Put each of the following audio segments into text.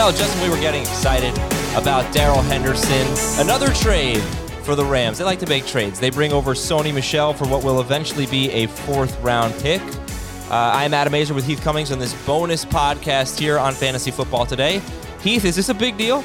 Well, Justin, we were getting excited about Darrell Henderson. Another trade for the Rams. They like to make trades. They bring over Sony Michel for what will eventually be a fourth round pick. Uh, I am Adam Aizer with Heath Cummings on this bonus podcast here on Fantasy Football Today. Heath, is this a big deal?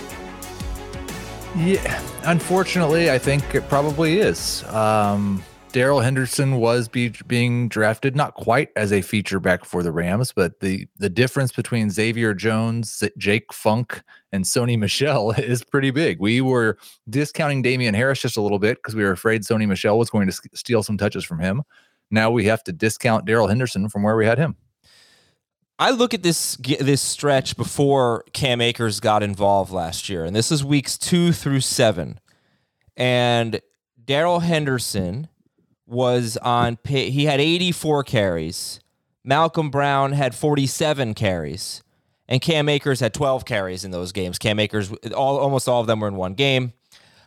Yeah, unfortunately, I think it probably is. Um, Darrell Henderson was be, being drafted not quite as a feature back for the Rams, but the the difference between Xavier Jones, Jake Funk, and Sony Michel is pretty big. We were discounting Damien Harris just a little bit because we were afraid Sony Michel was going to steal some touches from him. Now we have to discount Darrell Henderson from where we had him. I look at this this stretch before Cam Akers got involved last year, and this is weeks two through seven, and Darrell Henderson was on he had 84 carries. Malcolm Brown had 47 carries. And Cam Akers had 12 carries in those games. Cam Akers, all, almost all of them were in one game.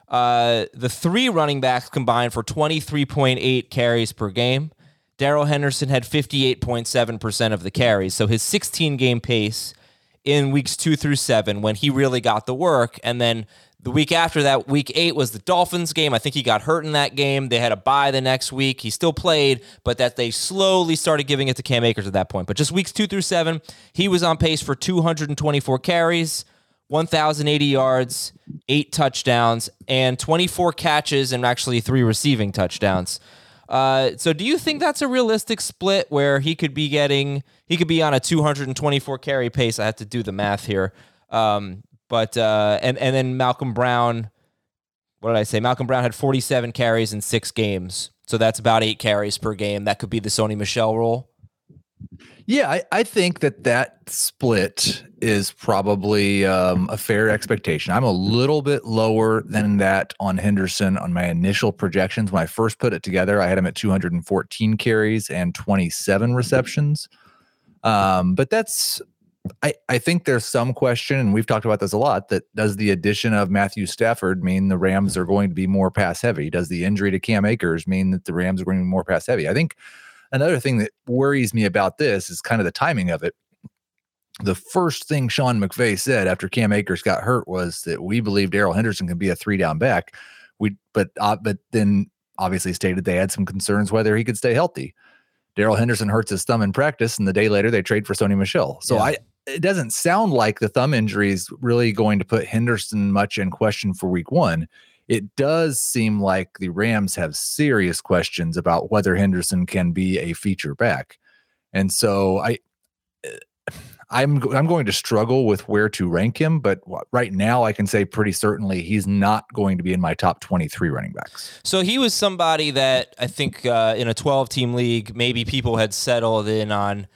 Uh, the three running backs combined for 23.8 carries per game. Darrell Henderson had 58.7% of the carries. So his 16 game pace in weeks two through seven when he really got the work. And then the week after that, week eight was the Dolphins game. I think he got hurt in that game. They had a bye the next week. He still played, but that they slowly started giving it to Cam Akers at that point. But just weeks two through seven, he was on pace for 224 carries, 1,080 yards, eight touchdowns, and 24 catches, and actually three receiving touchdowns. Uh, so, do you think that's a realistic split where he could be getting he could be on a 224 carry pace? I have to do the math here. Um, but uh, and and then Malcolm Brown, what did I say? Malcolm Brown had 47 carries in six games, so that's about eight carries per game. That could be the Sony Michel role. Yeah, I, I think that that split is probably um, a fair expectation. I'm a little bit lower than that on Henderson on my initial projections. When I first put it together, I had him at 214 carries and 27 receptions. Um, but that's I, I think there's some question, and we've talked about this a lot, that does the addition of Matthew Stafford mean the Rams are going to be more pass heavy? Does the injury to Cam Akers mean that the Rams are going to be more pass heavy? I think another thing that worries me about this is kind of the timing of it. The first thing Sean McVay said after Cam Akers got hurt was that we believe Darrell Henderson can be a three down back. We but uh, but then obviously stated they had some concerns whether he could stay healthy. Darrell Henderson hurts his thumb in practice, and the day later they trade for Sony Michel. So yeah. I it doesn't sound like the thumb injury is really going to put Henderson much in question for week one. It does seem like the Rams have serious questions about whether Henderson can be a feature back. And so I I'm I'm going to struggle with where to rank him, but right now I can say pretty certainly he's not going to be in my top 23 running backs. So he was somebody that I think uh, in a 12 team league maybe people had settled in on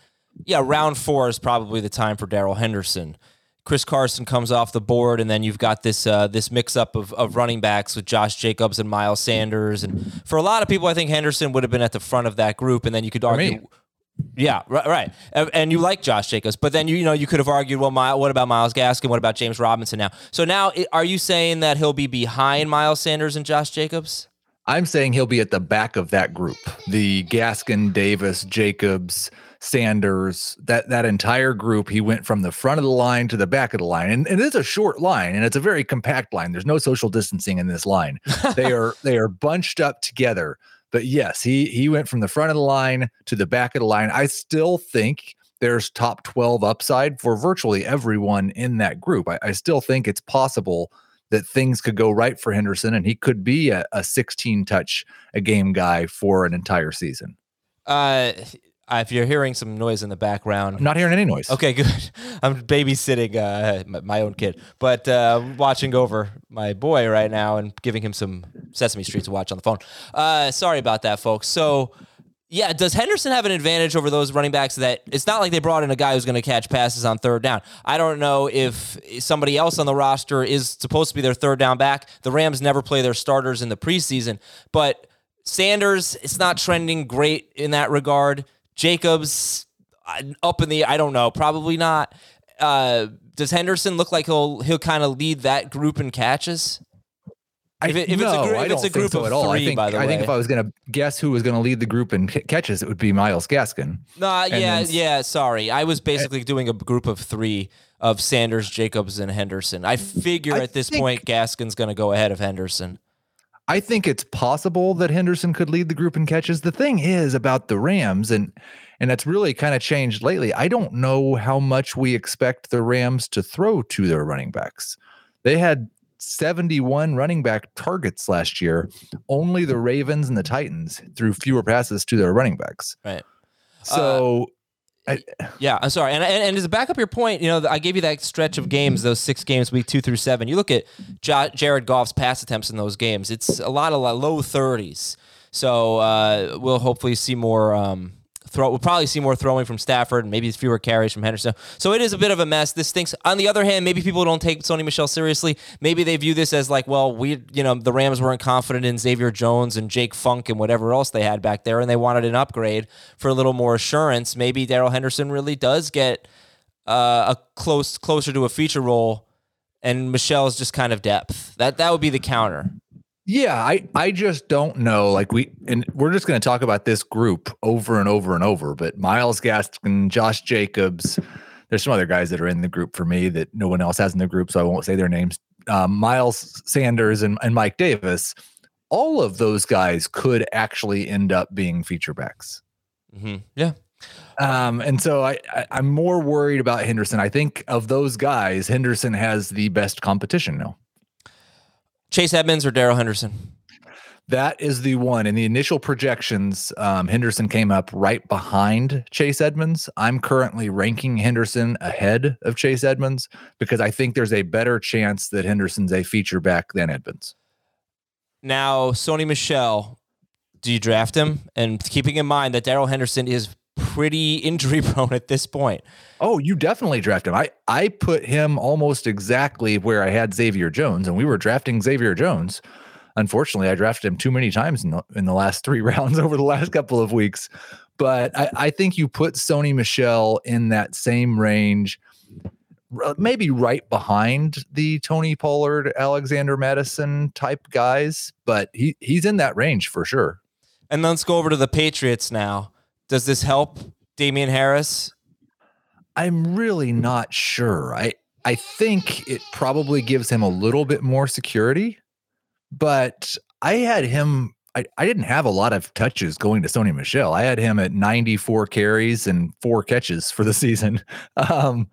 yeah, round four is probably the time for Darrell Henderson. Chris Carson comes off the board, and then you've got this uh, this mix up of, of running backs with Josh Jacobs and Miles Sanders. And for a lot of people, I think Henderson would have been at the front of that group. And then you could argue, yeah, right, right. And you like Josh Jacobs, but then you you know you could have argued, well, My, what about Myles Gaskin? What about James Robinson now? So now, are you saying that he'll be behind Miles Sanders and Josh Jacobs? I'm saying he'll be at the back of that group. The Gaskin, Davis, Jacobs. Sanders, that that entire group, he went from the front of the line to the back of the line. And, and it's a short line and it's a very compact line. There's no social distancing in this line. they are they are bunched up together. But yes, he he went from the front of the line to the back of the line. I still think there's top 12 upside for virtually everyone in that group. I, I still think it's possible that things could go right for Henderson and he could be a, a 16 touch a game guy for an entire season. Uh if you're hearing some noise in the background, I'm not hearing any noise. Okay, good. I'm babysitting uh, my own kid, but uh, watching over my boy right now and giving him some Sesame Street to watch on the phone. Uh, sorry about that, folks. So, yeah, does Henderson have an advantage over those running backs that it's not like they brought in a guy who's going to catch passes on third down? I don't know if somebody else on the roster is supposed to be their third down back. The Rams never play their starters in the preseason, but Sanders, it's not trending great in that regard. Jacobs up in the I don't know, probably not. Uh, does Henderson look like he'll he'll kind of lead that group in catches? If, it, if no, it's a, group, I don't it's a think so of at all. three, I think, by the I think if I was going to guess who was going to lead the group in c- catches, it would be Myles Gaskin. Nah, And yeah, then- yeah. Sorry, I was eh basically doing a group of three of Sanders, Jacobs, and Henderson. I figure I at this think- point Gaskin's going to go ahead of Henderson. I think it's possible that Henderson could lead the group in catches. The thing is about the Rams, and and that's really kind of changed lately. I don't know how much we expect the Rams to throw to their running backs. They had 71 running back targets last year. Only the Ravens and the Titans threw fewer passes to their running backs. Right. So Yeah, I'm sorry. And, and and to back up your point, you know, I gave you that stretch of games, those six games, week two through seven. You look at J- Jared Goff's pass attempts in those games; it's a lot of low 30s. So uh, we'll hopefully see more. Um, throw. We'll probably see more throwing from Stafford, and maybe fewer carries from Henderson. So it is a bit of a mess. This stinks. On the other hand, maybe people don't take Sony Michel seriously. Maybe they view this as like, well, we, you know, the Rams weren't confident in Xavier Jones and Jake Funk and whatever else they had back there, and they wanted an upgrade for a little more assurance. Maybe Darrell Henderson really does get uh, a close closer to a feature role, and Michel's just kind of depth. That that would be the counter. Yeah, I I just don't know. Like we and we're just going to talk about this group over and over and over. But Myles Gaskin, Josh Jacobs, there's some other guys that are in the group for me that no one else has in the group, so I won't say their names. Um, Miles Sanders and, and Mike Davis, all of those guys could actually end up being feature backs. hmm Yeah. Um, and so I, I I'm more worried about Henderson. I think of those guys, Henderson has the best competition now. Chase Edmonds or Darrell Henderson? That is the one. In the initial projections, um, Henderson came up right behind Chase Edmonds. I'm currently ranking Henderson ahead of Chase Edmonds because I think there's a better chance that Henderson's a feature back than Edmonds. Now, Sony Michel, do you draft him? And keeping in mind that Darrell Henderson is pretty injury prone at this point. Oh, you definitely draft him. I I put him almost exactly where I had Xavier Jones, and we were drafting Xavier Jones. Unfortunately, I drafted him too many times in the, in the last three rounds over the last couple of weeks. But I, I think you put Sony Michel in that same range, maybe right behind the Tony Pollard, Alexander Mattison type guys. But he he's in that range for sure. And let's go over to the Patriots now. Does this help Damien Harris? I'm really not sure. I I think it probably gives him a little bit more security, but I had him. I, I didn't have a lot of touches going to Sony Michel. I had him at 94 carries and four catches for the season. Um,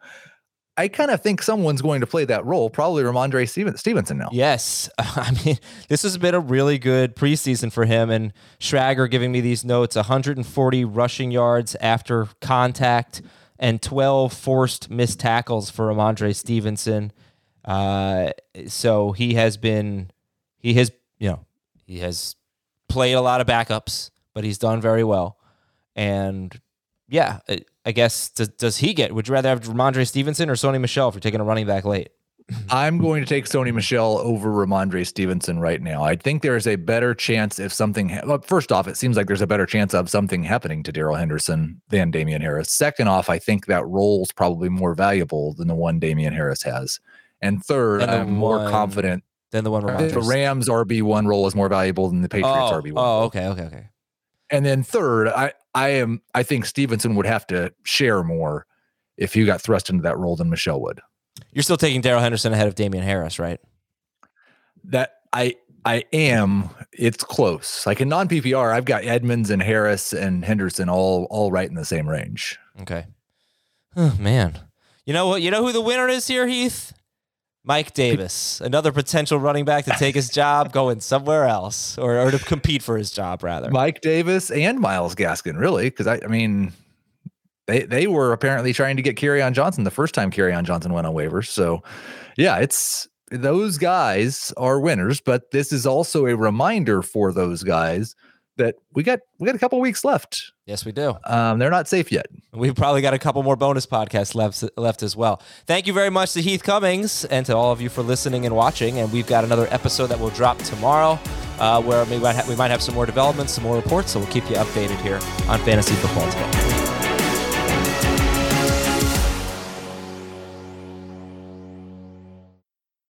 I kind of think someone's going to play that role, probably Rhamondre Steven, Stevenson now. Yes. I mean, this has been a really good preseason for him. And Schrager giving me these notes 140 rushing yards after contact and 12 forced missed tackles for Rhamondre Stevenson. Uh, so he has been, he has, you know, he has played a lot of backups, but he's done very well. And yeah, I- guess, does, does he get, would you rather have Rhamondre Stevenson or Sony Michel for taking a running back late? I'm going to take Sony Michel over Rhamondre Stevenson right now. I think there's a better chance if something. Ha- well, first off, it seems like there's a better chance of something happening to Darrell Henderson than Damien Harris. Second off, I think that role's probably more valuable than the one Damien Harris has. And third, the I'm more one confident than the one Rhamondre the Rams RB one role is more valuable than the Patriots oh, RB one. Oh, okay, okay, okay. And then third, I I am I think Stevenson would have to share more if he got thrust into that role than Michel would. You're still taking Darrell Henderson ahead of Damien Harris, right? that I I am. It's close. Like in non PPR, I've got Edmonds and Harris and Henderson all all right in the same range. Okay. Oh man. You know what? You know who the winner is here, Heath? Mike Davis, another potential running back to take his job, going somewhere else, or, or to compete for his job, rather. Mike Davis and Myles Gaskin, really, because I, I mean, they they were apparently trying to get on Johnson the first time on Johnson went on waivers. So, yeah, it's those guys are winners, but this is also a reminder for those guys that we got we got a couple weeks left. Yes, we do. Um, they're not safe yet. We've probably got a couple more bonus podcasts left left as well. Thank you very much to Heath Cummings and to all of you for listening and watching. And we've got another episode that will drop tomorrow, uh, where we might ha- we might have some more developments, some more reports. So we'll keep you updated here on Fantasy Football Today.